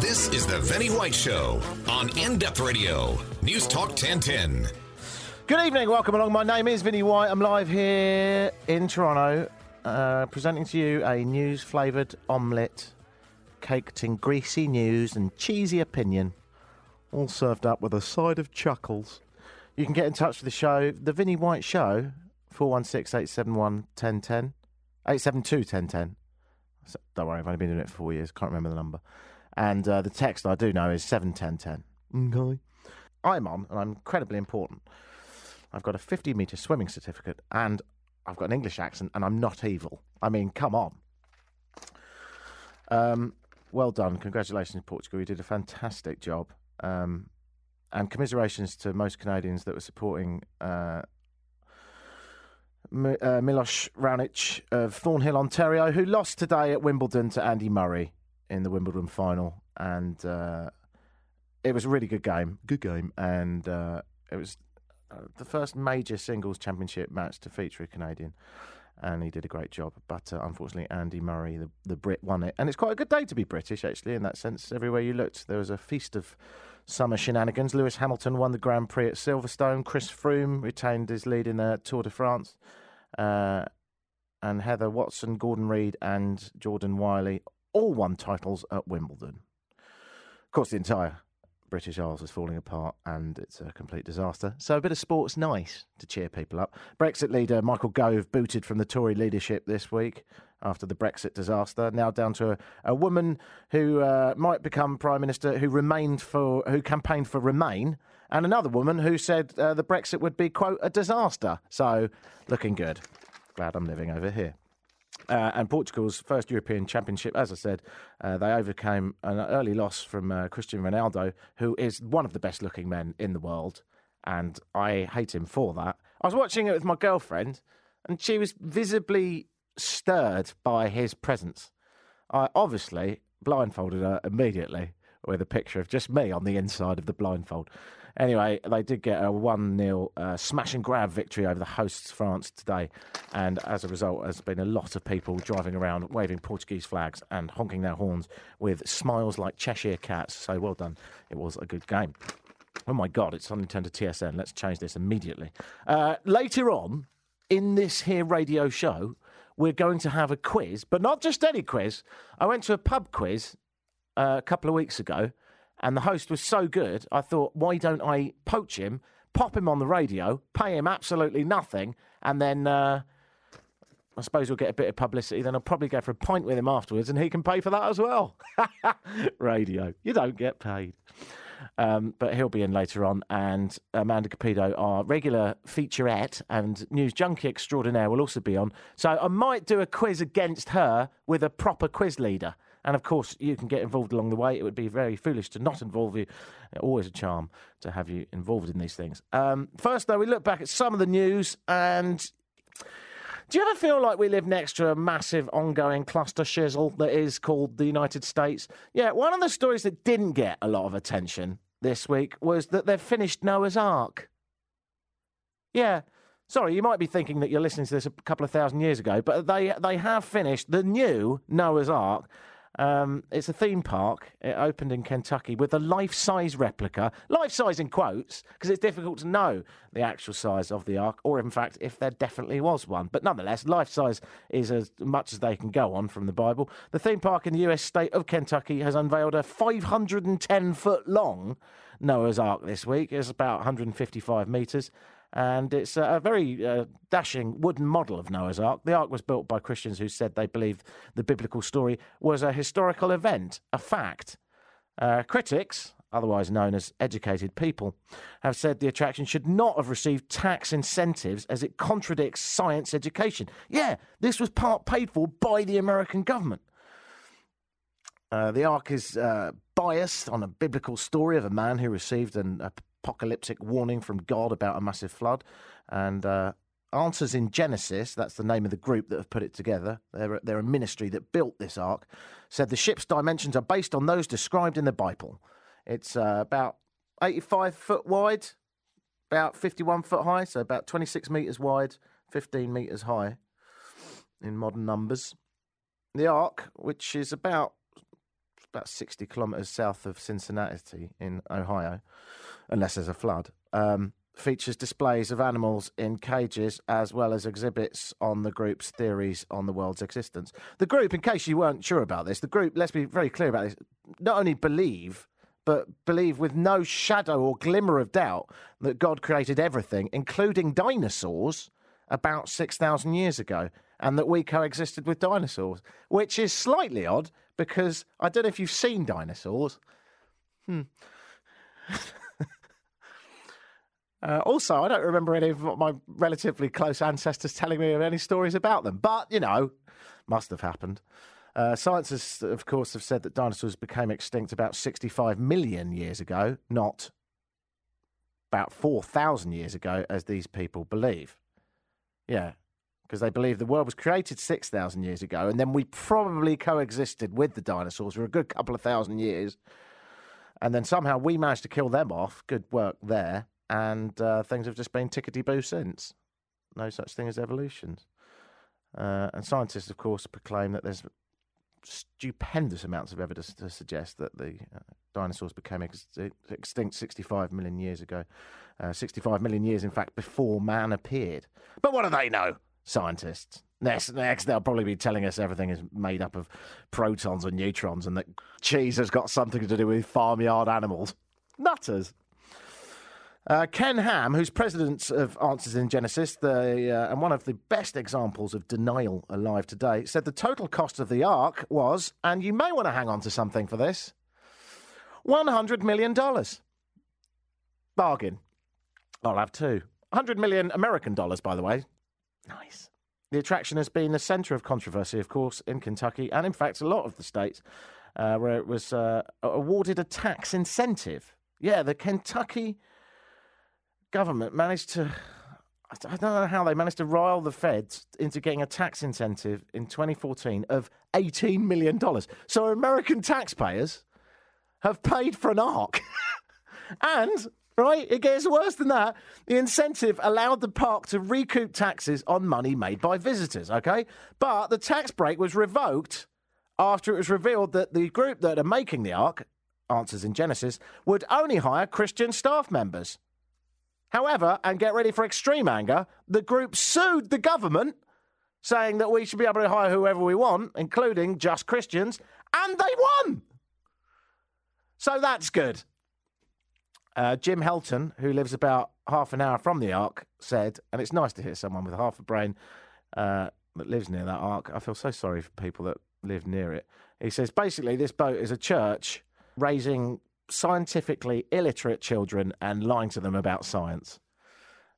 This is the Vinny White Show on In Depth Radio, News Talk 1010. Good evening, welcome along. My name is Vinny White. I'm live here in Toronto, uh, presenting to you a news flavoured omelette caked in greasy news and cheesy opinion, all served up with a side of chuckles. You can get in touch with the show, The Vinnie White Show, 416 871 1010, 872 1010. So, don't worry, I've only been doing it for four years, can't remember the number. And uh, the text I do know is 71010. Okay. I'm on, and I'm incredibly important. I've got a 50 metre swimming certificate, and I've got an English accent, and I'm not evil. I mean, come on. Um, well done. Congratulations, Portugal. You did a fantastic job. Um, and commiserations to most Canadians that were supporting uh, M- uh, Milos Raonic of Thornhill, Ontario, who lost today at Wimbledon to Andy Murray in the Wimbledon final. And uh, it was a really good game. Good game. And uh, it was uh, the first major singles championship match to feature a Canadian. And he did a great job. But uh, unfortunately, Andy Murray, the, the Brit, won it. And it's quite a good day to be British, actually, in that sense. Everywhere you looked, there was a feast of summer shenanigans. Lewis Hamilton won the Grand Prix at Silverstone. Chris Froome retained his lead in the Tour de France. Uh, and Heather Watson, Gordon Reid, and Jordan Whiley all won titles at Wimbledon. Of course, the entire British Isles is falling apart and it's a complete disaster. So a bit of sport's nice to cheer people up. Brexit leader Michael Gove booted from the Tory leadership this week after the Brexit disaster. Now down to a, a woman who uh, might become prime minister who remained for who campaigned for Remain, and another woman who said uh, the Brexit would be quote a disaster. So looking good. Glad I'm living over here. Uh, and Portugal's first European Championship, as I said, uh, they overcame an early loss from uh, Cristiano Ronaldo, who is one of the best looking men in the world. And I hate him for that. I was watching it with my girlfriend, and she was visibly stirred by his presence. I obviously blindfolded her immediately with a picture of just me on the inside of the blindfold. Anyway, they did get a 1 0 uh, smash and grab victory over the hosts France today. And as a result, there's been a lot of people driving around waving Portuguese flags and honking their horns with smiles like Cheshire cats. So well done. It was a good game. Oh my God, it's suddenly turned to TSN. Let's change this immediately. Uh, later on in this here radio show, we're going to have a quiz, but not just any quiz. I went to a pub quiz uh, a couple of weeks ago, and the host was so good, I thought, why don't I poach him, pop him on the radio, pay him absolutely nothing, and then uh, I suppose we'll get a bit of publicity. Then I'll probably go for a pint with him afterwards, and he can pay for that as well. radio, you don't get paid. Um, but he'll be in later on, and Amanda Capito, our regular featurette and news junkie extraordinaire, will also be on. So I might do a quiz against her with a proper quiz leader. And of course, you can get involved along the way. It would be very foolish to not involve you. Always a charm to have you involved in these things. Um, first, though, we look back at some of the news and. Do you ever feel like we live next to a massive ongoing cluster shizzle that is called the United States? Yeah, one of the stories that didn't get a lot of attention this week was that they've finished Noah's Ark. Yeah, sorry, you might be thinking that you're listening to this a couple of thousand years ago, but they they have finished the new Noah's Ark. Um, it's a theme park. It opened in Kentucky with a life size replica, life size in quotes, because it's difficult to know the actual size of the ark, or in fact, if there definitely was one. But nonetheless, life size is as much as they can go on from the Bible. The theme park in the US state of Kentucky has unveiled a 510 foot long Noah's Ark this week. It's about 155 metres and it's a, very uh, dashing wooden model of Noah's Ark. The Ark was built by Christians who said they believed the biblical story was a historical event, a fact. Uh, critics, otherwise known as educated people, have said the attraction should not have received tax incentives as it contradicts science education. Yeah, this was part paid for by the American government. Uh, the Ark is uh, biased on a biblical story of a man who received an apocalyptic warning from God about a massive flood. And uh, Answers in Genesis, that's the name of the group that have put it together, they're, they're a ministry that built this ark, said the ship's dimensions are based on those described in the Bible. It's uh, about 85 foot wide, about 51 foot high, so about 26 metres wide, 15 metres high in modern numbers. The Ark, which is about about 60 kilometres south of Cincinnati in Ohio, unless there's a flood, um, features displays of animals in cages as well as exhibits on the group's theories on the world's existence. The group, in case you weren't sure about this, the group, let's be very clear about this, not only believe but believe with no shadow or glimmer of doubt that God created everything, including dinosaurs, about 6,000 years ago, and that we coexisted with dinosaurs, which is slightly odd because I don't know if you've seen dinosaurs. Hmm. uh, also, I don't remember any of my relatively close ancestors telling me of any stories about them, but you know, must have happened. Uh, scientists, of course, have said that dinosaurs became extinct about 65 million years ago, not about 4,000 years ago, as these people believe. Yeah, because they believe the world was created 6,000 years ago, and then we probably coexisted with the dinosaurs for a good couple of thousand years. And then somehow we managed to kill them off. Good work there. And uh, things have just been tickety boo since. No such thing as evolution. Uh, and scientists, of course, proclaim that there's stupendous amounts of evidence to suggest that the uh, dinosaurs became ex- extinct 65 million years ago. Uh, 65 million years, in fact, before man appeared. But what do they know, scientists? Next, next, they'll probably be telling us everything is made up of protons and neutrons and that cheese has got something to do with farmyard animals. Nutters. Uh, Ken Ham, who's president of Answers in Genesis, the, uh, and one of the best examples of denial alive today, said the total cost of the Ark was, and you may want to hang on to something for this, $100 million. Bargain. I'll have two. 100 million American dollars, by the way. Nice. The attraction has been the centre of controversy, of course, in Kentucky, and in fact, a lot of the states uh, where it was uh, awarded a tax incentive. Yeah, the Kentucky government managed to. I don't know how they managed to rile the feds into getting a tax incentive in 2014 of $18 million. So American taxpayers have paid for an ark. and, right, it gets worse than that. The incentive allowed the park to recoup taxes on money made by visitors, okay? But the tax break was revoked after it was revealed that the group that are making the ark, Answers in Genesis, would only hire Christian staff members. However, and get ready for extreme anger, the group sued the government, saying that we should be able to hire whoever we want, including just Christians, and they won. So that's good. Uh, Jim Helton, who lives about half an hour from the Ark, said, and it's nice to hear someone with half a brain uh, that lives near that Ark. I feel so sorry for people that live near it. He says basically, this boat is a church raising scientifically illiterate children and lying to them about science.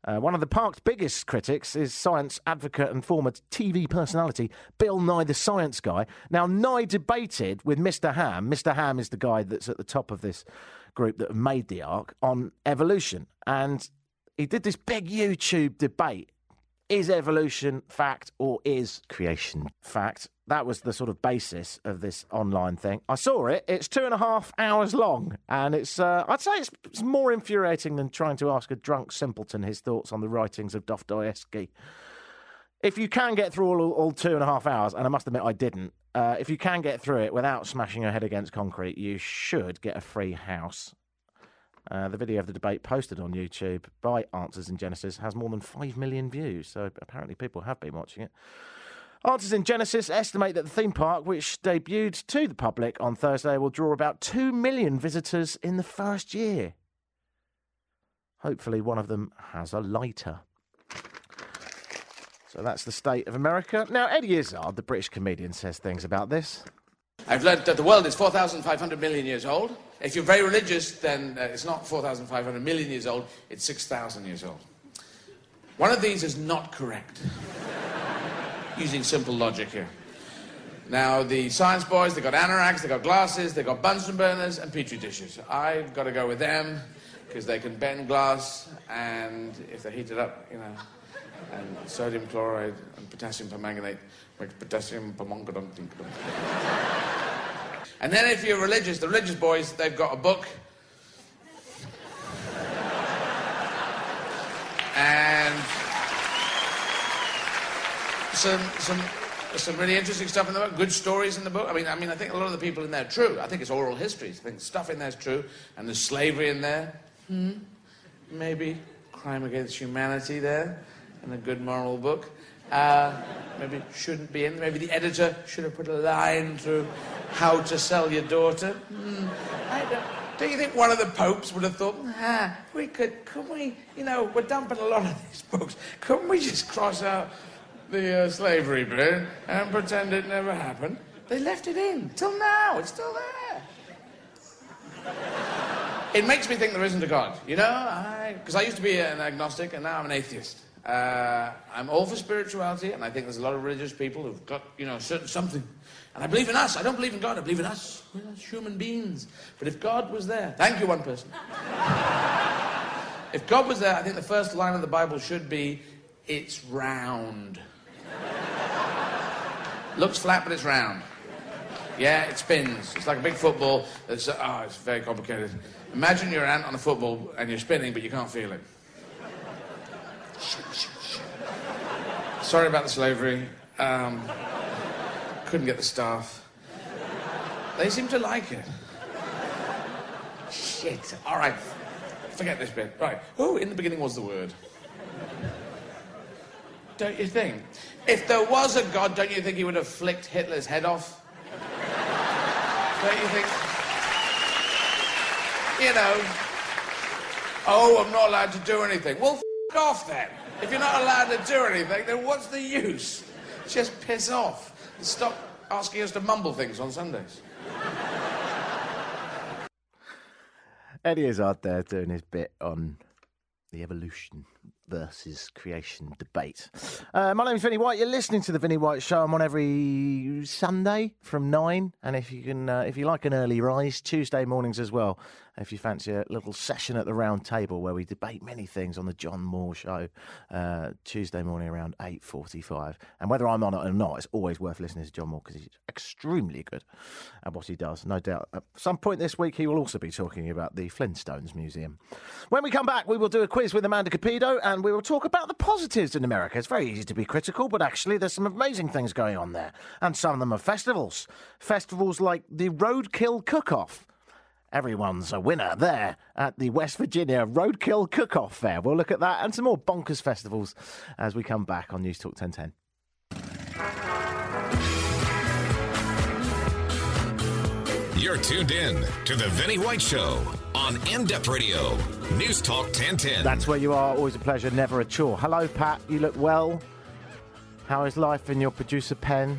Uh, one of the park's biggest critics is science advocate and former TV personality Bill Nye the Science Guy. Now, Nye debated with Mr. Ham. Mr. Ham is the guy that's at the top of this group that made the Ark on evolution. And he did this big YouTube debate is evolution fact or is creation fact? That was the sort of basis of this online thing. I saw it. It's two and a half hours long, and it's, uh, I'd say it's, it's more infuriating than trying to ask a drunk simpleton his thoughts on the writings of Dostoevsky. If you can get through all, all two and a half hours, and I must admit I didn't, uh, if you can get through it without smashing your head against concrete, you should get a free house. Uh, the video of the debate posted on YouTube by Answers in Genesis has more than 5 million views, so apparently people have been watching it. Answers in Genesis estimate that the theme park, which debuted to the public on Thursday, will draw about 2 million visitors in the first year. Hopefully, one of them has a lighter. So that's the state of America. Now, Eddie Izzard, the British comedian, says things about this. I've learned that the world is 4,500 million years old. If you're very religious, then uh, it's not 4,500 million years old, it's 6,000 years old. One of these is not correct. Using simple logic here. Now, the science boys—they've got anoraks, they've got glasses, they've got Bunsen burners and petri dishes. I've got to go with them because they can bend glass and if they heat it up, you know, and sodium chloride and potassium permanganate makes potassium permanganate. And then if you're religious, the religious boys, they've got a book. and some some some really interesting stuff in the book. Good stories in the book. I mean, I mean, I think a lot of the people in there are true. I think it's oral histories. I think stuff in there is true, and there's slavery in there. Hmm. Maybe crime against humanity there, in a good moral book. Uh, maybe it shouldn't be in. Maybe the editor should have put a line through how to sell your daughter. Hmm. I don't, don't you think one of the popes would have thought, ah, we could, couldn't we, you know, we're dumping a lot of these books. Couldn't we just cross out the uh, slavery bit and pretend it never happened? They left it in till now. It's still there. It makes me think there isn't a God, you know? Because I, I, used to be an agnostic and now I'm an atheist. Uh, I'm all for spirituality, and I think there's a lot of religious people who've got, you know, certain something. And I believe in us. I don't believe in God. I believe in us. We're human beings. But if God was there, thank you, one person. if God was there, I think the first line of the Bible should be, "It's round." Looks flat, but it's round. Yeah, it spins. It's like a big football. It's, oh, it's very complicated. Imagine you're an ant on a football and you're spinning, but you can't feel it. Sorry about the slavery. Um, couldn't get the staff. They seem to like it. Shit. All right. Forget this bit. Right. Who in the beginning was the word. Don't you think? If there was a God, don't you think he would have flicked Hitler's head off? don't you think? You know, oh, I'm not allowed to do anything. Well, off then. If you're not allowed to do anything, then what's the use? Just piss off. And stop asking us to mumble things on Sundays. Eddie Izzard there doing his bit on the evolution versus creation debate. Uh, my name's Vinny White. You're listening to the Vinny White Show. I'm on every Sunday from nine, and if you can, uh, if you like an early rise, Tuesday mornings as well if you fancy a little session at the round table where we debate many things on the John Moore Show uh, Tuesday morning around eight forty-five. And whether I'm on it or not, it's always worth listening to John Moore because he's extremely good at what he does. No doubt. At some point this week, he will also be talking about the Flintstones Museum. When we come back, we will do a quiz with Amanda Capito and we will talk about the positives in America. It's very easy to be critical, but actually, there's some amazing things going on there, and some of them are festivals. Festivals like the Roadkill Cook-Off Everyone's a winner there at the West Virginia Roadkill Cook-Off Fair. We'll look at that and some more bonkers festivals as we come back on News Talk 1010. You're tuned in to the Vinny White Show on In Depth Radio, News Talk 1010. That's where you are. Always a pleasure, never a chore. Hello, Pat. You look well. How is life in your producer pen?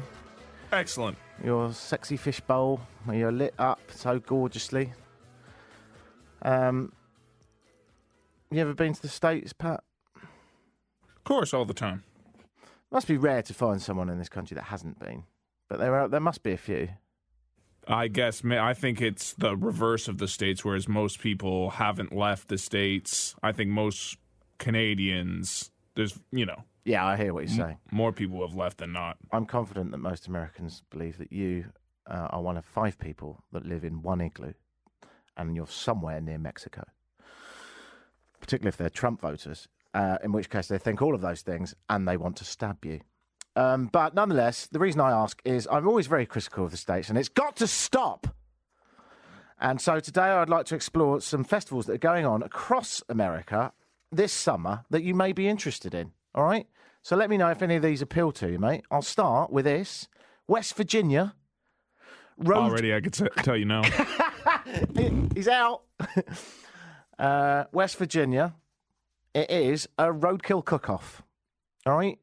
Excellent. Your sexy fish bowl, where you're lit up so gorgeously. Um, you ever been to the States, Pat? Of course, all the time. Must be rare to find someone in this country that hasn't been, but there are there must be a few. I guess I think it's the reverse of the states, whereas most people haven't left the states. I think most Canadians, there's you know, yeah, I hear what you say. more people have left than not. I'm confident that most Americans believe that you uh, are one of five people that live in one igloo, and you're somewhere near Mexico. Particularly if they're Trump voters, uh, in which case they think all of those things and they want to stab you. Um, but nonetheless, the reason I ask is I'm always very critical of the states, and it's got to stop. And so today I'd like to explore some festivals that are going on across America this summer that you may be interested in. All right? So let me know if any of these appeal to you, mate. I'll start with this West Virginia. Road... Already, I could t- tell you now. He's out. uh, West Virginia. It is a roadkill cook off. All right?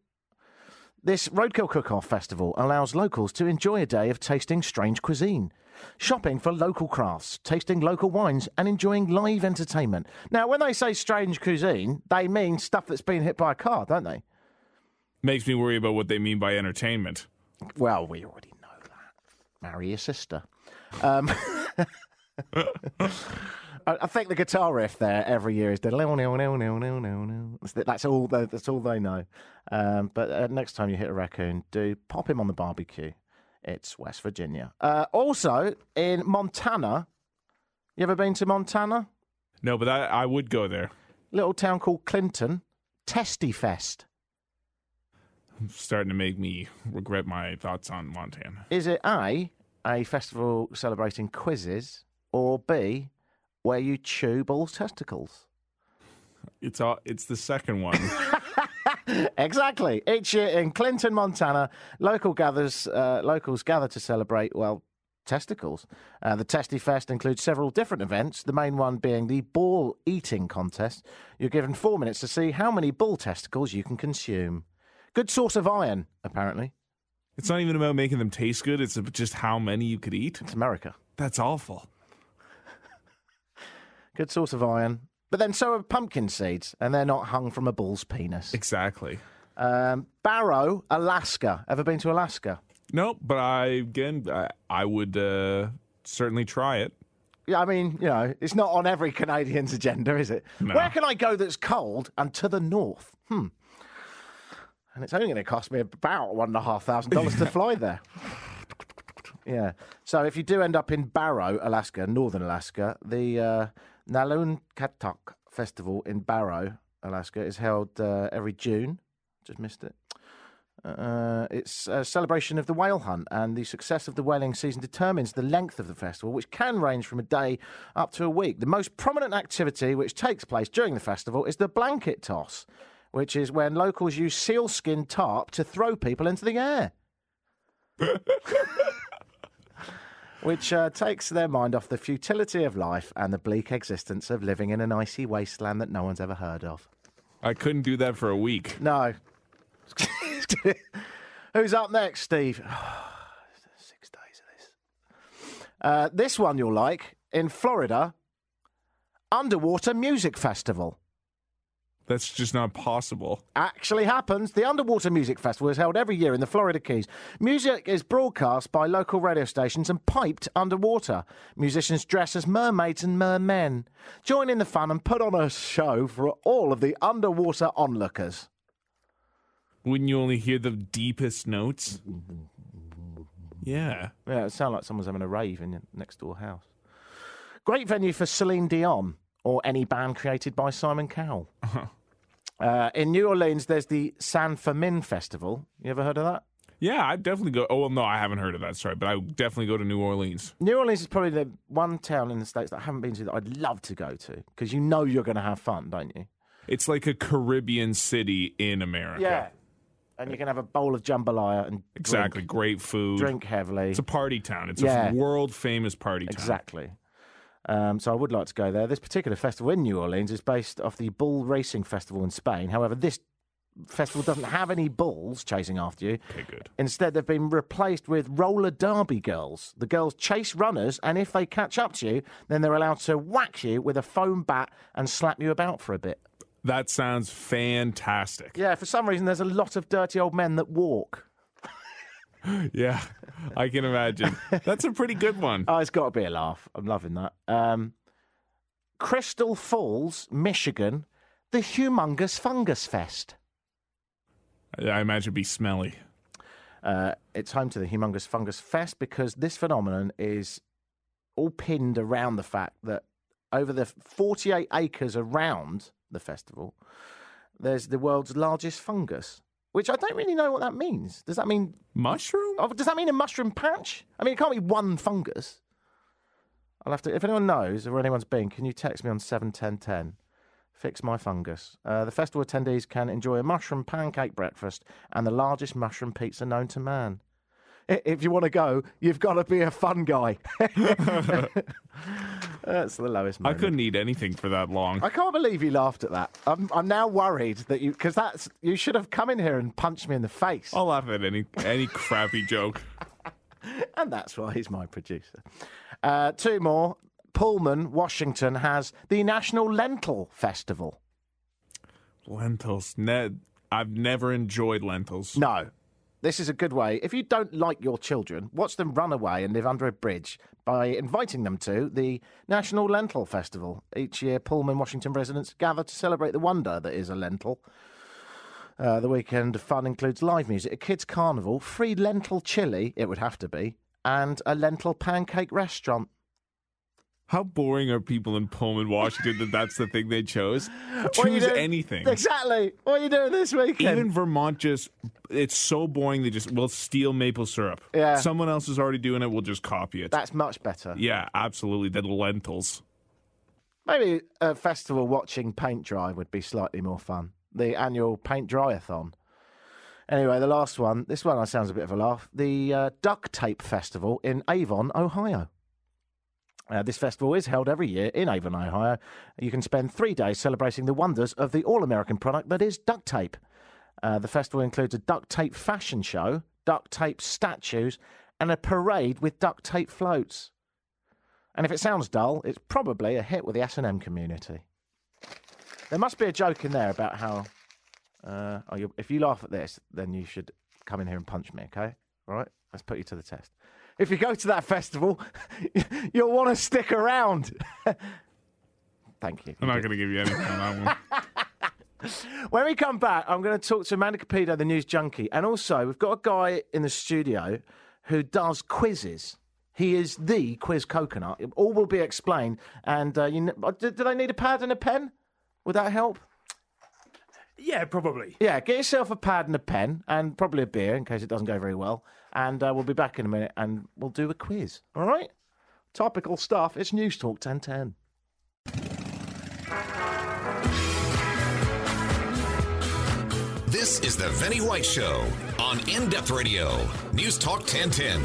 This Roadkill Cook Off Festival allows locals to enjoy a day of tasting strange cuisine, shopping for local crafts, tasting local wines, and enjoying live entertainment. Now, when they say strange cuisine, they mean stuff that's been hit by a car, don't they? Makes me worry about what they mean by entertainment. Well, we already know that. Marry your sister. Um, I think the guitar riff there every year is the that's all that's all they know. Um, but uh, next time you hit a raccoon, do pop him on the barbecue. It's West Virginia. Uh, also in Montana. You ever been to Montana? No, but I, I would go there. Little town called Clinton. Testy Fest? Starting to make me regret my thoughts on Montana. Is it A, a festival celebrating quizzes, or B, where you chew bulls' testicles? It's all, it's the second one. Exactly. Each year in Clinton, Montana, local gathers, uh, locals gather to celebrate, well, testicles. Uh, the Testy Fest includes several different events, the main one being the ball eating contest. You're given four minutes to see how many bull testicles you can consume. Good source of iron, apparently. it's not even about making them taste good. It's just how many you could eat. It's America. That's awful. Good source of iron. But then so are pumpkin seeds, and they're not hung from a bull's penis. Exactly. Um, Barrow, Alaska. Ever been to Alaska? Nope. But I again, I, I would uh, certainly try it. Yeah, I mean, you know, it's not on every Canadian's agenda, is it? No. Where can I go that's cold and to the north? Hmm. And it's only going to cost me about one and a half thousand dollars to fly there. Yeah. So if you do end up in Barrow, Alaska, northern Alaska, the uh, Nalunkatuk Festival in Barrow, Alaska, is held uh, every June. Just missed it. Uh, it's a celebration of the whale hunt, and the success of the whaling season determines the length of the festival, which can range from a day up to a week. The most prominent activity which takes place during the festival is the blanket toss, which is when locals use sealskin tarp to throw people into the air. which uh, takes their mind off the futility of life and the bleak existence of living in an icy wasteland that no one's ever heard of. I couldn't do that for a week. No. Who's up next, Steve? Six days of this. Uh, this one you'll like in Florida. Underwater Music Festival. That's just not possible. Actually happens. The Underwater Music Festival is held every year in the Florida Keys. Music is broadcast by local radio stations and piped underwater. Musicians dress as mermaids and mermen. Join in the fun and put on a show for all of the underwater onlookers. Wouldn't you only hear the deepest notes? Yeah. Yeah, it sounds like someone's having a rave in your next door house. Great venue for Celine Dion or any band created by Simon Cowell. Uh, in New Orleans, there's the San Fermin Festival. You ever heard of that? Yeah, I'd definitely go. Oh, well, no, I haven't heard of that. Sorry, but I definitely go to New Orleans. New Orleans is probably the one town in the States that I haven't been to that I'd love to go to because you know you're going to have fun, don't you? It's like a Caribbean city in America. Yeah, and you can have a bowl of jambalaya and Exactly. drink, Great food. drink heavily. It's a party town. It's Yeah. a world famous party town. Exactly. Um, so I would like to go there. This particular festival in New Orleans is based off the Bull Racing Festival in Spain. However, this festival doesn't have any bulls chasing after you. Okay, good. Instead, they've been replaced with roller derby girls. The girls chase runners, and if they catch up to you, then they're allowed to whack you with a foam bat and slap you about for a bit. That sounds fantastic. Yeah, for some reason, there's a lot of dirty old men that walk. Yeah, I can imagine. That's a pretty good one. Oh, it's got to be a laugh. I'm loving that. Um, Crystal Falls, Michigan, the Humongous Fungus Fest. I imagine it'd be smelly. Uh, it's home to the Humongous Fungus Fest because this phenomenon is all pinned around the fact that over the 48 acres around the festival, there's the world's largest fungus, which I don't really know what that means. Does that mean Mushroom? Oh, does that mean a mushroom patch? I mean, it can't be one fungus. I'll have to. If anyone knows or anyone's been, can you text me on seven ten ten? Fix my fungus. Uh, the festival attendees can enjoy a mushroom pancake breakfast and the largest mushroom pizza known to man. If you want to go, you've got to be a fun guy. That's the lowest. I couldn't eat anything for that long. I can't believe you laughed at that. I'm, I'm now worried that you because that's you should have come in here and punched me in the face. I'll laugh at any any crappy joke. and that's why he's my producer. Uh, two more. Pullman, Washington has the National Lentil Festival. Lentils. Ne- I've never enjoyed lentils. No, this is a good way. If you don't like your children, watch them run away and live under a bridge by inviting them to the National Lentil Festival. Each year, Pullman, Washington residents gather to celebrate the wonder that is a lentil. Uh, the weekend of fun includes live music, a kids' carnival, free lentil chili, it would have to be, and a lentil pancake restaurant. How boring are people in Pullman, Washington, that that's the thing they chose? What are you Choose anything. Exactly. What are you doing this weekend? Even Vermont just, it's so boring, they just, will steal maple syrup. Yeah. Someone else is already doing it, we'll just copy it. That's much better. yeah, absolutely. The lentils. Maybe a festival watching paint dry would be slightly more fun. The annual paint dryathon. Anyway, the last one. This one sounds a bit of a laugh. The uh, Duct Tape Festival in Avon, Ohio. Uh, this festival is held every year in Avon, Ohio. You can spend three days celebrating the wonders of the all American product that is duct tape. Uh, the festival includes a duct tape fashion show, duct tape statues, and a parade with duct tape floats. And if it sounds dull, it's probably a hit with the S&M community. There must be a joke in there about how, uh, oh, if you laugh at this, then you should come in here and punch me, okay? All right? Let's put you to the test. If you go to that festival, you'll want to stick around. Thank you. I'm not going to give you anything on that one. When we come back, I'm going to talk to Amanda Capito, the news junkie, and also we've got a guy in the studio who does quizzes. He is the quiz coconut. All will be explained. And uh, you, kn- do, do they need a pad and a pen? Would that help? Yeah, probably. Yeah, get yourself a pad and a pen, and probably a beer in case it doesn't go very well. And uh, we'll be back in a minute, and we'll do a quiz. All right? Topical stuff. It's News Talk 1010. This is the Vinny White Show on In Depth Radio, News Talk 1010.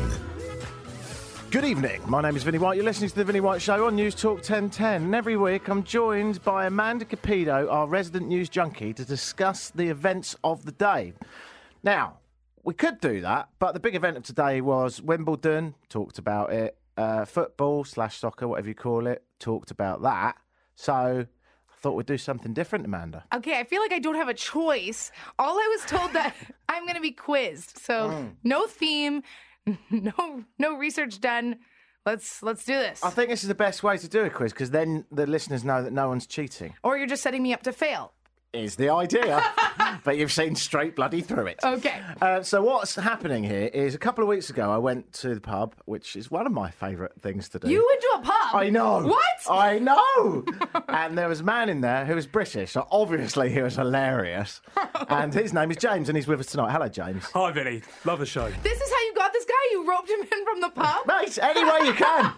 Good evening. My name is Vinny White. You're listening to the Vinny White Show on News Talk 1010. And every week I'm joined by Amanda Capito, our resident news junkie, to discuss the events of the day. Now, we could do that, but the big event of today was Wimbledon, talked about it. Uh, football slash soccer, whatever you call it, talked about that. So I thought we'd do something different, Amanda. Okay, I feel like I don't have a choice. All I was told that I'm going to be quizzed. So no theme, no no research done. Let's let's do this. I think this is the best way to do a quiz because then the listeners know that no one's cheating. or you're just setting me up to fail. Is the idea. but you've seen straight bloody through it. Okay. Uh, so what's happening here is a couple of weeks ago I went to the pub, which is one of my favourite things to do. You went to a pub. I know. What? I know. and there was a man in there who was British. So obviously he was hilarious. and his name is James, and he's with us tonight. Hello, James. Hi, Vinny. Love the show. this is how you got this guy. You roped him in from the pub. Mate, any way you can.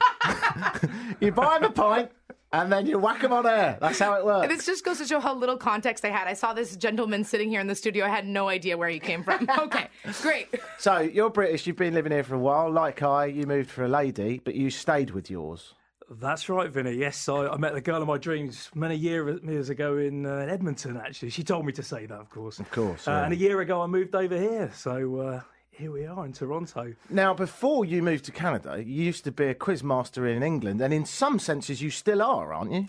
you buy him a pint, and then you whack him on air. That's how it works. This just goes to show how little context I had. I saw this gentleman sitting here in the studio. I had no idea where he came from. Okay, great. So you're British. You've been living here for a while. Like I, you moved for a lady, but you stayed with yours. That's right, Vinny. Yes, I, I met the girl of my dreams many year, years ago in uh, Edmonton, actually. She told me to say that, of course. Of course, Uh, yeah. And a year ago, I moved over here. So uh, here we are in Toronto. Now, before you moved to Canada, you used to be a quiz master in England, and in some senses, you still are, aren't you?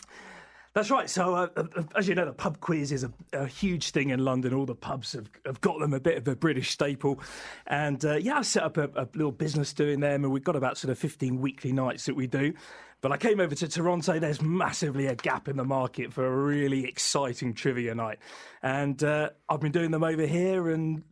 That's right. So, uh, uh, as you know, the pub quiz is a, a huge thing in London. All the pubs have, have got them a bit of a British staple. And uh, yeah, I set up a, a little business doing them, and we've got about sort of 15 weekly nights that we do. But I came over to Toronto. There's massively a gap in the market for a really exciting trivia night. And uh, I've been doing them over here, and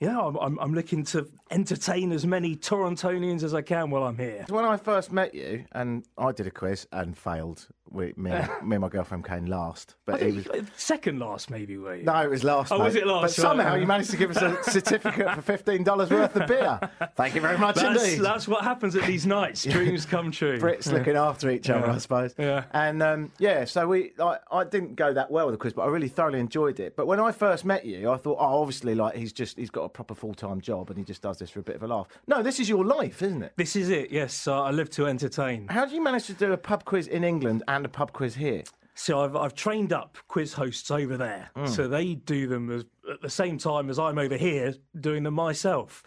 yeah, I'm, I'm, I'm looking to entertain as many Torontonians as I can while I'm here. When I first met you, and I did a quiz and failed, we, me, and- me and my girlfriend came last. But it was. Second last, maybe, were you? No, it was last. Oh, was it last? But somehow you managed to give us a certificate for fifteen dollars worth of beer. Thank you very much That's, indeed. that's what happens at these nights. Dreams come true. Brits looking after each other, Yeah. I suppose. Yeah. And um, yeah, so we, I, I didn't go that well with the quiz, but I really thoroughly enjoyed it. But when I first met you, I thought, oh, obviously, like he's just he's got a proper full time job and he just does this for a bit of a laugh. No, this is your life, isn't it? This is it. Yes, uh, I live to entertain. How do you manage to do a pub quiz in England and a pub quiz here? So I've, I've trained up quiz hosts over there, so they do them as, at the same time as I'm over here doing them myself.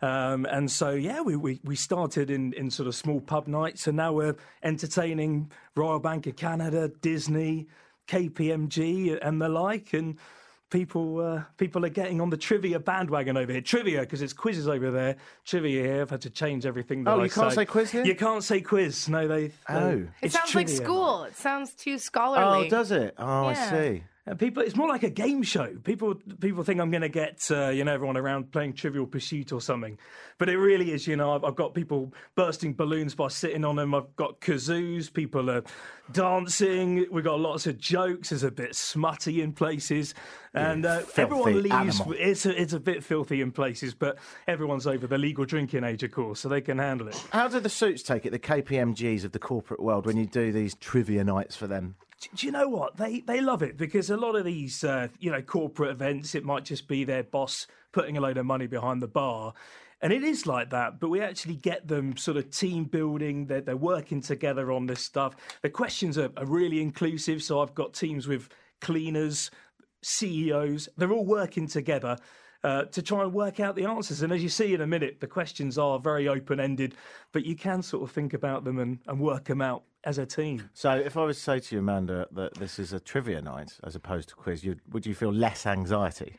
Um, and so yeah, we, we, we started in, in sort of small pub nights, and now we're entertaining Royal Bank of Canada, Disney, KPMG, and the like, and. People, uh, people are getting on the trivia bandwagon over here. Trivia because it's quizzes over there. Trivia here. I've had to change everything. That I saw. Oh, I you can't say quiz here? You can't say quiz. No, they. Oh. It it's sounds like school. It sounds too scholarly. Oh, does it? Oh, I see. And people, it's more like a game show. People, people think I'm going to get, uh, you know, everyone around playing Trivial Pursuit or something, but it really is. You know, I've, I've got people bursting balloons by sitting on them. I've got kazoos. People are dancing. We've got lots of jokes. It's a bit smutty in places, and uh, everyone leaves. animal. It's a, it's a bit filthy in places, but everyone's over the legal drinking age, of course, so they can handle it. How do the suits take it, the KPMGs of the corporate world, when you do these trivia nights for them? Do- you know what they they love it because a lot of these uh, you know corporate events it might just be their boss putting a load of money behind the bar. And it is like that, but we actually get them sort of team building. They're, they're working together on this stuff. The questions are, are really inclusive. So I've got teams with cleaners, CEOs. They're all working together uh, to try and work out the answers. And as you see in a minute, the questions are very open ended, but you can sort of think about them and, and work them out as a team. So, if I was to say to you, Amanda, that this is a trivia night as opposed to quiz, you, would you feel less anxiety?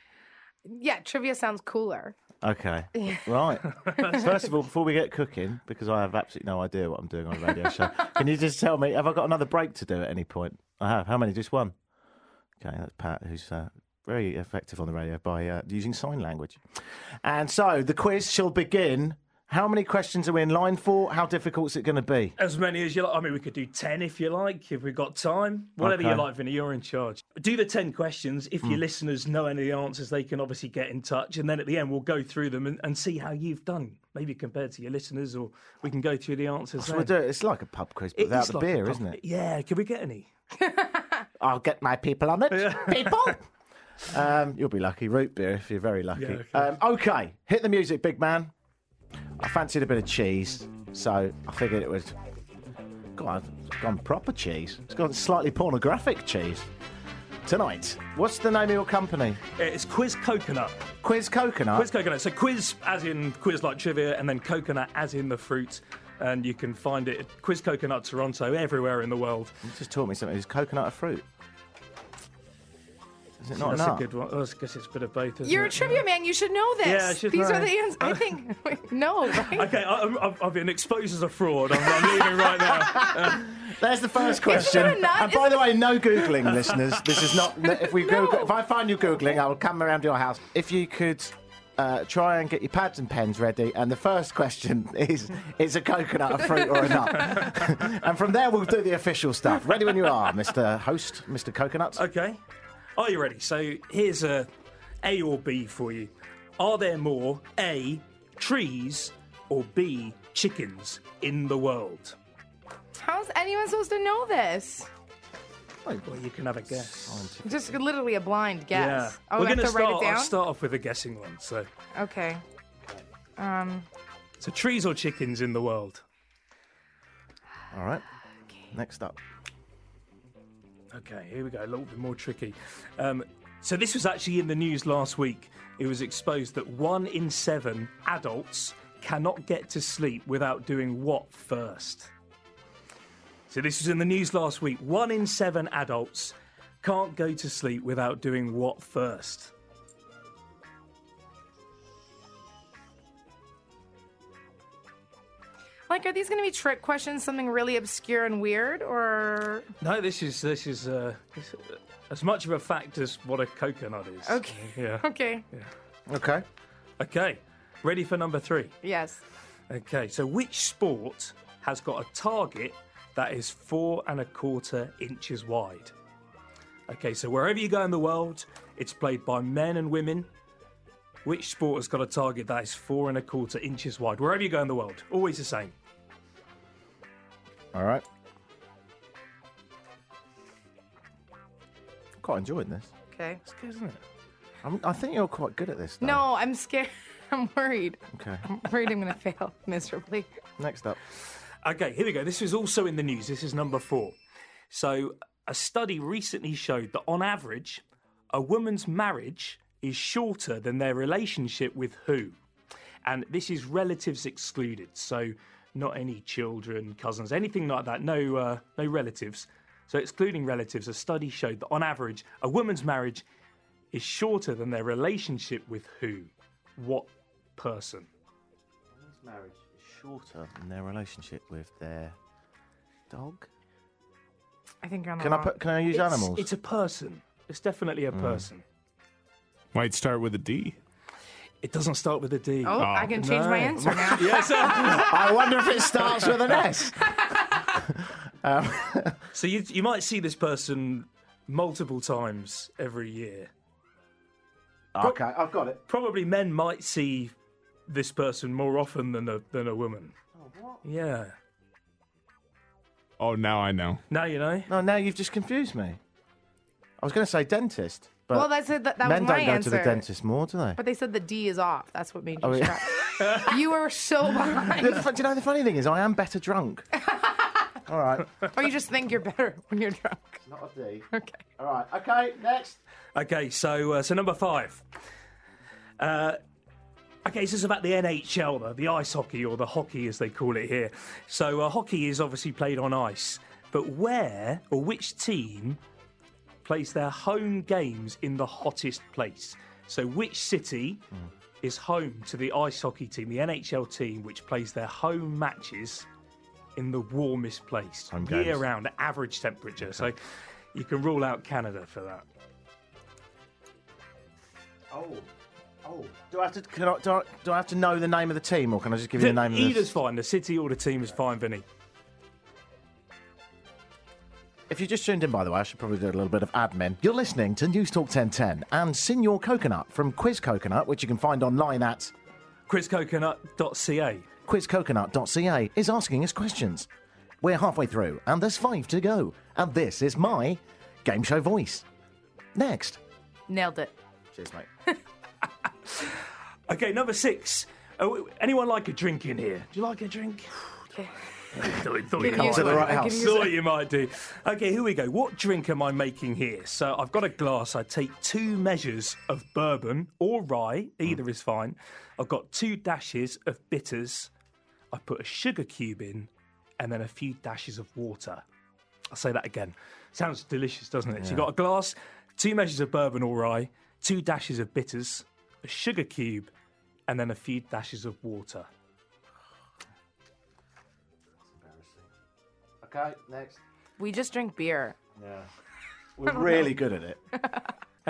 Yeah, trivia sounds cooler. Okay. Right. First of all, before we get cooking, because I have absolutely no idea what I'm doing on a radio show, can you just tell me, have I got another break to do at any point? I have. How many? Just one? Okay, that's Pat, who's uh, very effective on the radio by uh, using sign language. And so the quiz shall begin. How many questions are we in line for? How difficult is it going to be? As many as you like. I mean, we could do 10 if you like, if we've got time. Whatever Okay. you like, Vinny, you're in charge. Do the 10 questions. If Hmm. your listeners know any of the answers, they can obviously get in touch. And then at the end, we'll go through them and, and see how you've done, maybe compared to your listeners, or we can go through the answers. So we'll do it. It's like a pub quiz, but It without the like beer, isn't it? Yeah, can we get any? I'll get my people on it. People. Um, you'll be lucky. Root beer if you're very lucky. okay. Um, okay, hit the music, big man. I fancied a bit of cheese, so I figured it was. God, it's gone proper cheese. It's gone slightly pornographic cheese. Tonight, what's the name of your company? It's Quiz Coconut. Quiz Coconut. Quiz Coconut. So quiz as in quiz like trivia, and then coconut as in the fruit. And you can find it at Quiz Coconut Toronto everywhere in the world. You just taught me something. Is coconut a fruit? Is it not That's an a good one. Oh, I guess it's a bit of both. Isn't You're a it? trivia man. You should know this. Yeah, I should These know. are the answers. I think. Wait, no, right? Okay, I, I'm- I've, I've been exposed as a fraud. I'm, I'm leaving right now. There's the first question. not. And by the way, no googling, listeners. This is not. If we No. Google, if I find you googling, I will come around your house. If you could. Uh, try and get your pads and pens ready. And the first question is: Is a coconut a fruit or a nut? and from there, we'll do the official stuff. Ready when you are, Mr. Host, Mr. Coconut. Okay, are you ready? So here's a A or B for you. Are there more A trees or B chickens in the world? How's anyone supposed to know this? Well, you can have a guess. Just literally a blind guess. Yeah, Oh, we're we have gonna to write start. it down. I'll start off with a guessing one. So, Okay. Um. so trees or chickens in the world? All right. Next up. Okay, here we go. A little bit more tricky. Um, so this was actually in the news last week. It was exposed that one in seven adults cannot get to sleep without doing what first? So this was in the news last week. One in seven adults can't go to sleep without doing what first? Like, are these going to be trick questions? Something really obscure and weird, or No, this is this is uh, as much of a fact as what a coconut is. okay? Yeah. Okay. Okay. Okay. Ready for number three? Yes. Okay, so which sport has got a target that is four and a quarter inches wide? Okay, so wherever you go in the world, it's played by men and women. Which sport has got a target that is four and a quarter inches wide? Wherever you go in the world, always the same. All right. I'm Quite enjoying this. Okay. It's good, isn't it? I'm, I think you're quite good at this. Though. No, I'm scared. I'm worried. Okay. I'm worried I'm going to fail miserably. Next up. Okay, here we go. This was also in the news. This is number four. So, a study recently showed that on average, a woman's marriage is shorter than their relationship with who? And this is relatives excluded. So, not any children, cousins, anything like that. No, uh, no relatives. So, excluding relatives, a study showed that on average, a woman's marriage is shorter than their relationship with who? What person? A marriage is shorter than their relationship with their dog. I think you're on the Can I put? Can I use It's- animals? It's a person. It's definitely Hmm. a person. Might start with a D. It doesn't start with a D. Oh, oh. I can change my answer now. Yes. I wonder if it starts with an S. Um, so you you might see this person multiple times every year. Okay, I've got it. Probably men might see this person more often than a than a woman. Oh, what? Yeah. Oh, now I know. Now you know. No, now you've just confused me. I was going to say dentist, but Well, that's it. That, that men was my don't go answer. to the dentist more, do they? But they said the D is off. That's what made you Oh, yeah. shocked. you were so behind. The Do you know the funny thing is, I am better drunk. All right, or you just think you're better when you're drunk. It's not a D. Okay. All right, okay, next. Okay, so uh, so number five. Uh, okay, this is about the NHL, the, the ice hockey or the hockey as they call it here. So uh, hockey is obviously played on ice, but where or which team plays their home games in the hottest place? So which city hmm. is home to the ice hockey team, the NHL team, which plays their home matches in the warmest place, Home games. year round, average temperature? So you can rule out Canada for that. Oh, oh. Do I have to? Can I, do, I, do I have to know the name of the team, or can I just give you the name of Either's the? fine. The city or the team is fine, Vinny. If you just tuned in, by the way, I should probably do a little bit of admin. You're listening to News Talk 1010 and Senor Coconut from Quiz Coconut, which you can find online at quizcoconut.ca. quizcoconut.ca, is asking us questions. We're halfway through, and there's five to go. And this is my game show voice. Next. Nailed it. Cheers, mate. Okay, number six. Oh, anyone like a drink in here? Do you like a drink? Okay. Thought, thought you you- to the right I house. Thought you might do. Okay, here we go. What drink am I making here? So I've got a glass. I take two measures of bourbon or rye, either is fine. I've got two dashes of bitters. I put a sugar cube in, and then a few dashes of water. I'll say that again. Sounds delicious, doesn't it? So you've got a glass, two measures of bourbon or rye, two dashes of bitters, a sugar cube, and then a few dashes of water. Okay, next. We just drink beer. Yeah. We're really good at it.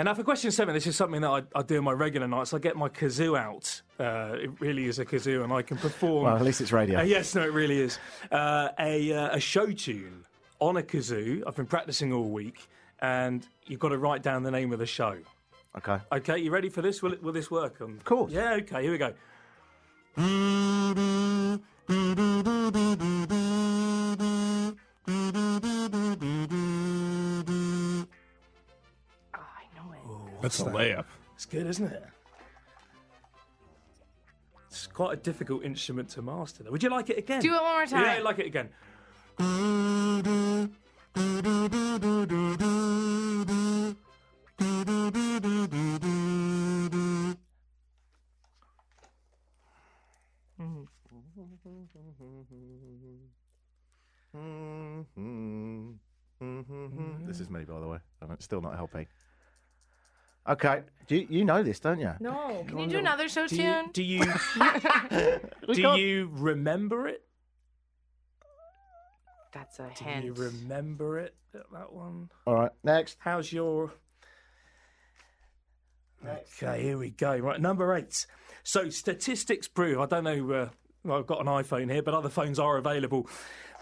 And now for question seven, this is something that I, I do in my regular nights. I get my kazoo out. Uh, it really is a kazoo, and I can perform. Well, at least it's radio. Uh, yes, no, it really is. Uh, a, uh, a show tune on a kazoo. I've been practicing all week, and you've got to write down the name of the show. Okay. Okay, you ready for this? Will, it, will this work? Of course. Yeah, okay, here we go. Oh, I know it. Oh, That's a layup. It's good, isn't it? It's quite a difficult instrument to master. Though. Would you like it again? Do it one more time. Yeah, I like it again. Mm. This is me, by the way. I'm still not helping. Okay. Do you, you know this, don't you? No. Can you do another show Do tune? you do you, do can't- you remember it? That's a Do hint. you remember it? That that one. All right. Next. How's your? Okay, here we go. Right, number eight. So statistics prove. I don't know. Uh, well, I've got an iPhone here, but other phones are available.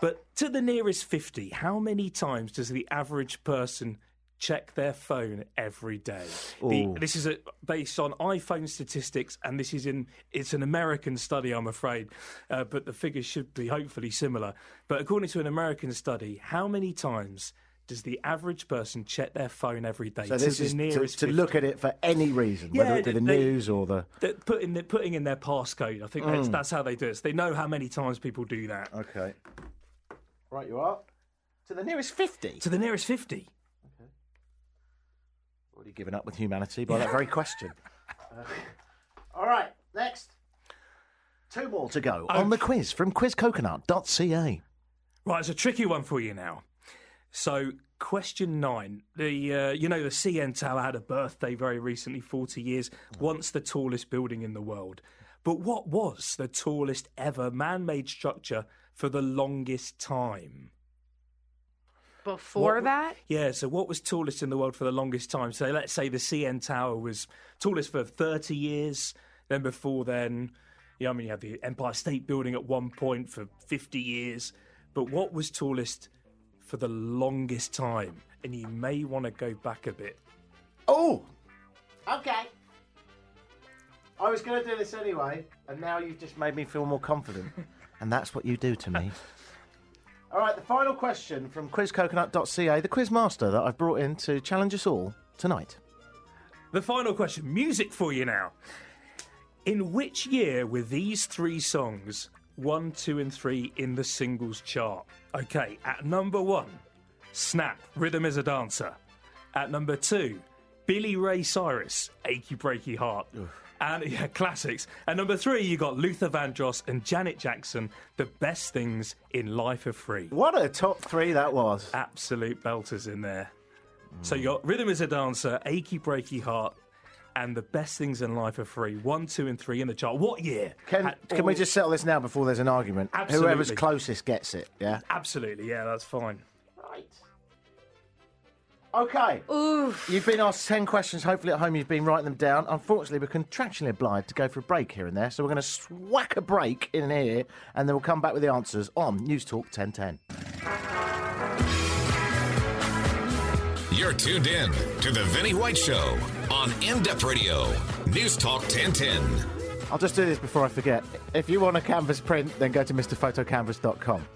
But to the nearest fifty, how many times does the average person check their phone every day? The, this is a, based on iPhone statistics, and this is in it's an American study, I'm afraid, uh, but the figures should be hopefully similar. But according to an American study, how many times does the average person check their phone every day? So this to is the to, to 50? look at it for any reason, whether it be the they- news or the. Putting the, putting in their passcode. I think Mm. that's, that's how they do it. So they know how many times people do that. Okay. Right, you are. To the nearest 50. To the nearest fifty. Okay. Already given up with humanity by that very question. Uh, all right, next. Two more to go on the quiz from quizcoconut.ca. Right, it's a tricky one for you now. So, question nine. The uh, you know the CN Tower had a birthday very recently, forty years. Once the tallest building in the world. But what was the tallest ever man-made structure for the longest time? before What- that? Yeah, so what was tallest in the world for the longest time? So let's say the CN Tower was tallest for 30 years. Then before then, you know, I mean, you had the Empire State Building at one point for 50 years. But what was tallest for the longest time? And you may want to go back a bit. Oh, okay. I was going to do this anyway, and now you've just made me feel more confident. and that's what you do to me. all right, the final question from quizcoconut.ca, the quiz master that I've brought in to challenge us all tonight. The final question music for you now. In which year were these three songs one, two, and three in the singles chart? Okay, at number one, Snap, Rhythm is a Dancer. At number two, Billy Ray Cyrus, Achy Breaky Heart. And yeah, classics. And number three, you got Luther Vandross and Janet Jackson, The Best Things in Life Are Free. What a top three that was. Absolute belters in there. So you got Rhythm is a Dancer, Achy Breaky Heart, and The Best Things in Life Are Free. One, two, and three in the chart. What year? Can, can we just settle this now before there's an argument? Absolutely. Whoever's closest gets it, yeah? Absolutely, yeah, that's fine. Right. Okay. You've been asked 10 questions. Hopefully, at home, you've been writing them down. Unfortunately, we're contractually obliged to go for a break here and there. So, we're going to swack a break in here and then we'll come back with the answers on News Talk 1010. You're tuned in to The Vinnie White Show on In Depth Radio, News Talk 1010. I'll just do this before I forget. If you want a canvas print, then go to mrphotocanvas.com.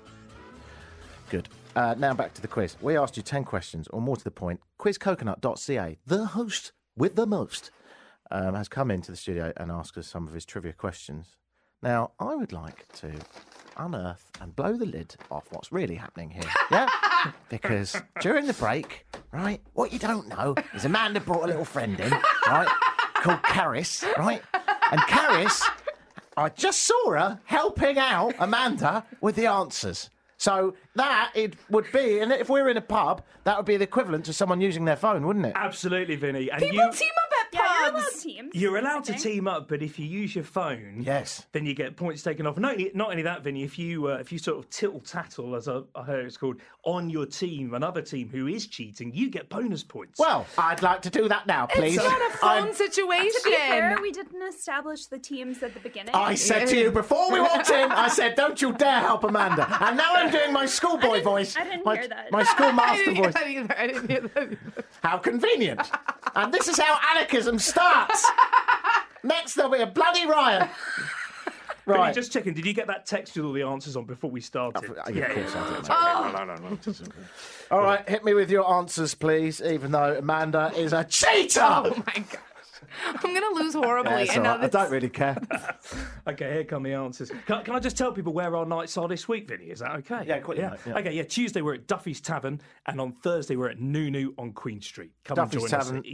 Good. Uh, now back to the quiz. We asked you 10 questions, or more to the point, quizcoconut.ca, the host with the most, um, has come into the studio and asked us some of his trivia questions. Now, I would like to unearth and blow the lid off what's really happening here. Yeah? because during the break, right, what you don't know is Amanda brought a little friend in, right, called Caris, right? And Caris, I just saw her helping out Amanda with the answers. So that it would be, and if we were in a pub, that would be the equivalent to someone using their phone, wouldn't it? Absolutely, Vinny. And People you, team up at Yeah, you're allowed teams. you're allowed to team up, but if you use your phone, Yes. then you get points taken off. Not only, not only that, Vinny, if you uh, if you sort of tittle tattle, as I, I heard it's called, on your team, another team who is cheating, you get bonus points. Well, I'd like to do that now, please. It's not a phone I'm- situation. To be fair, we didn't establish the teams at the beginning. I said to you before we walked in, I said, "Don't you dare help Amanda." And now I'm doing my schoolboy voice. I didn't my, hear that. My schoolmaster voice. I didn't hear that. How convenient. and this is how anarchism starts. Next, there'll be a bloody riot. Vinny, Right. just checking, did you get that text with all the answers on before we started? Uh, yeah, of course I did. Oh, All right, hit me with your answers, please. Even though Amanda is a cheater. oh my gosh. I'm going to lose horribly. That's and all now right. I don't really care. Okay, here come the answers. Can, can I just tell people where our nights are this week, Vinny? Is that okay? Yeah, quickly, mate, yeah. Okay, yeah. Tuesday we're at Duffy's Tavern, and on Thursday we're at Nunu on Queen Street. Come Duffy's and join us Tavern, at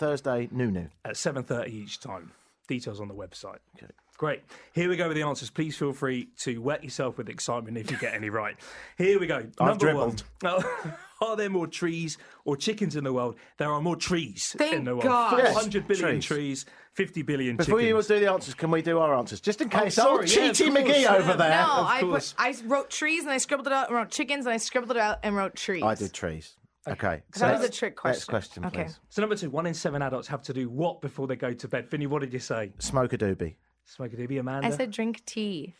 each of Tuesday, Thursday, Nunu. at seven thirty each time. Details on the website. Okay. Great. Here we go with the answers. Please feel free to wet yourself with excitement if you get any right. Here we go. I've Number dribbled. one. Oh, are there more trees or chickens in the world? There are more trees Thank in the world. God. Yes, 400 billion trees. trees, 50 billion Before chickens. you do the answers, can we do our answers? Just in case. sorry, oh, yeah, Cheaty course, McGee over there. No, Of I, put. I wrote trees and I scribbled it out and wrote chickens and I scribbled it out and wrote trees. I did trees. Okay. so That was a next- trick Next question. question, Okay. please. So number two, one in seven adults have to do what before they go to bed? Vinny, what did you say? Smoke a doobie. Smoke a doobie, Amanda? I said drink tea.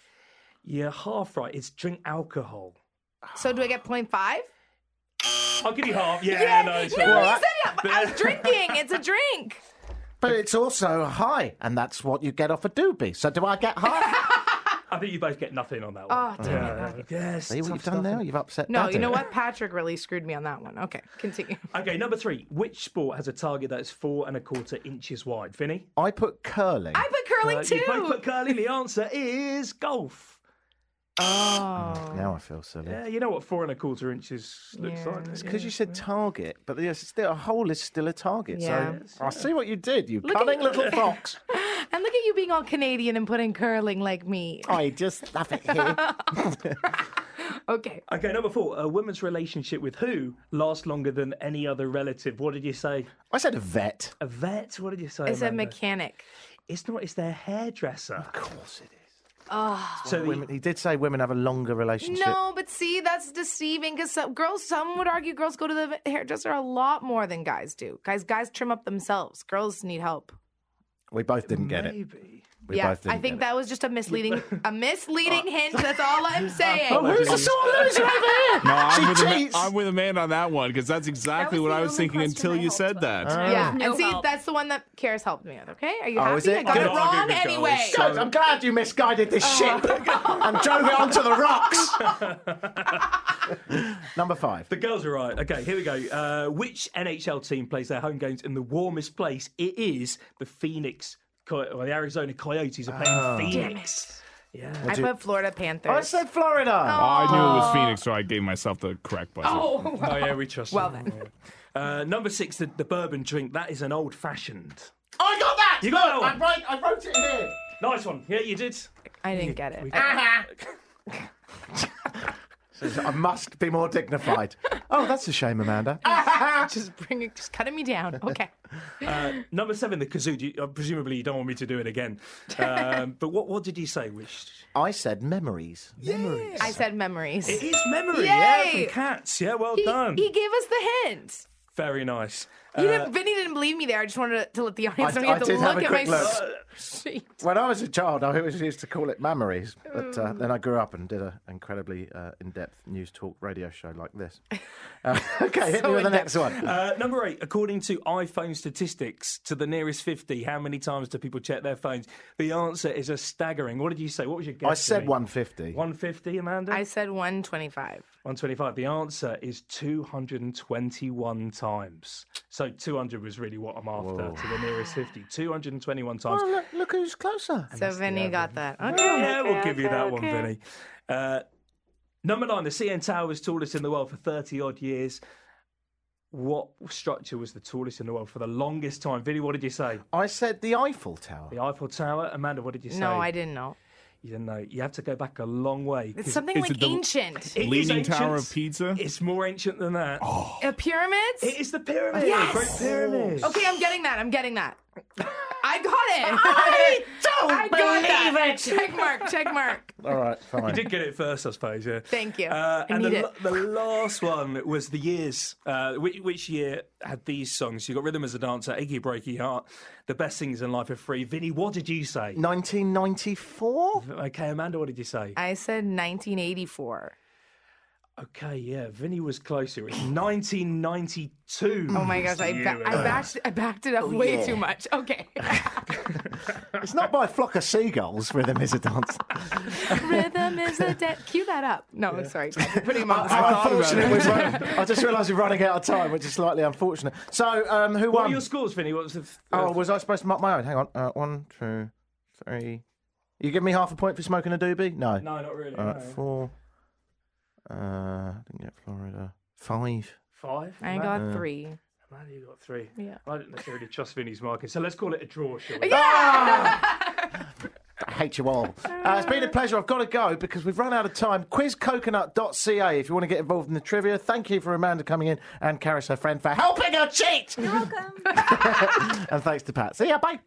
You're half right. It's drink alcohol. So do I get point five? I'll give you half. Yeah, no, it's no, all you said it. I was drinking. It's a drink. But it's also high, and that's what you get off a doobie. So do I get half? I think you both get nothing on that Oh, one. damn yeah. it. Yes. See what you've done stuff. now? You've upset No, Daddy. you know what? Patrick really screwed me on that one. Okay, continue. Okay, number three. Which sport has a target that is four and a quarter inches wide? Vinny? I put curling. I put curling Uh, too. You both put curling. The answer is golf. oh. Now I feel silly. Yeah, you know what four and a quarter inches looks Yeah. like. don't you? Because you said target, but yes, still a hole is still a target. Yeah. So I see what you did, you Look cunning little fox. And look at you being all Canadian and putting curling like me. I just love it here. Okay. Okay, number four. A woman's relationship with who lasts longer than any other relative? What did you say? I said a vet. A vet? What did you say? I said Amanda? mechanic. It's not. It's their hairdresser. Of course it is. Ah. so the- Women, he did say women have a longer relationship. No, but see, that's deceiving because some girls, some would argue girls go to the hairdresser a lot more than guys do. Guys, guys trim up themselves. Girls need help. We both didn't get it. Maybe. We yeah, both didn't I think get that was just a misleading, a misleading hint. That's all I'm saying. it. Who's the sore loser over here? No, I'm she with, Ama- cheats. I'm with Amanda on that one because that's exactly was what the I was only thinking question until I you helped said with. that. yeah, No and see, help. that's the one that Karis helped me with. Okay, are you Oh, happy? is it? I got Good. it wrong Good, good, anyway. good. Good, I'm glad you misguided this ship and drove it onto the rocks. Number five. The girls are right. Okay, here we go. Uh, which NHL team plays their home games in the warmest place? It is the Phoenix, Co- or the Arizona Coyotes are playing Phoenix. Yeah. I put Florida Panthers. I said Florida. Oh, I knew it was Phoenix, so I gave myself the correct buzzer. oh, Oh yeah, we trust. Well them. then. Uh, number six, the, the bourbon drink. That is an old fashioned. I got that. You got Look, that I one? wrote, I wrote it here. Nice one. Yeah, you did. I didn't get it. We- I must be more dignified. Oh, that's a shame, Amanda. just bring it, just cutting me down. Okay. Uh, number seven, the kazoo. You, uh, presumably, you don't want me to do it again. Um, but what what did you say? Which I said memories. memories? I said memories. It is memory. Yeah, Yay! from cats. Yeah, well he, done. he gave us the hint. Very nice. He Uh, didn't, Vinny didn't believe me there. I just wanted to, to let the audience I- know he had to did have look a at my quick look. sheet. When I was a child, I always used to call it memories. But Mm. uh, then I grew up and did an incredibly uh, in-depth news talk radio show like this. Uh, okay, hit So me with the next one. Uh, number eight, according to iPhone statistics, to the nearest 50, how many times do people check their phones? The answer is a staggering. What did you say? What was your guess? I said 150. 150, Amanda? I said 125. 125. The answer is 221 times. So 200 was really what I'm after to the nearest 50. 221 times. Oh, look, look who's closer. So Vinny got that. Okay. yeah, okay, we'll give you okay, that one, okay. Vinny. Uh, number nine, the CN Tower was tallest in the world for 30 odd years. What structure was the tallest in the world for the longest time? Vinny, what did you say? I said the Eiffel Tower. The Eiffel Tower. Amanda, what did you say? No, I didn't know. You didn't know. You have to go back a long way. It's something is like it the- ancient. it is Leaning Tower ancient. of Pisa? It's more ancient than that. Oh. A pyramids? It is the pyramid. Yes! Great pyramid. Okay, I'm getting that. I'm getting that. I got it. I don't I believe that. it. Check mark. Check mark. All right, You did get it first, I suppose. Yeah. Thank you. Uh, I and need the, it. the last one was the years. Uh, which, which year had these songs? You got Rhythm as a Dancer, Achy Breaky Heart, The Best Things in Life Are Free. Vinny, what did you say? 1994? Okay, Amanda, what did you say? I said 1984. Okay, yeah, Vinny was closer. It's 1992. Oh my gosh, I, ba- I backed I backed it up way too much. Okay. It's not by flock of seagulls, Rhythm is a dance. Rhythm is a dead. Cue that up. No, sorry. I'm putting him on the spot. Uh, Unfortunately, we're running, I just realised we're running out of time, which is slightly unfortunate. So, um, who What won? were your scores, Vinny? What was the? Oh, was I supposed to mark my own? Hang on. Uh, one, two, three. You give me half a point for smoking a doobie? No. no, not really. All right, no. four. Uh, I didn't get Florida. Five. Five. I got three. Amanda, you got three. Yeah. I didn't necessarily trust Vinny's marking, so let's call it a draw, shall we? I hate you all. Uh, it's been a pleasure. I've got to go because we've run out of time. Quizcoconut.ca if you want to get involved in the trivia. Thank you for Amanda coming in and Karis, her friend, for helping her cheat. You're welcome. and thanks to Pat. See ya. Bye.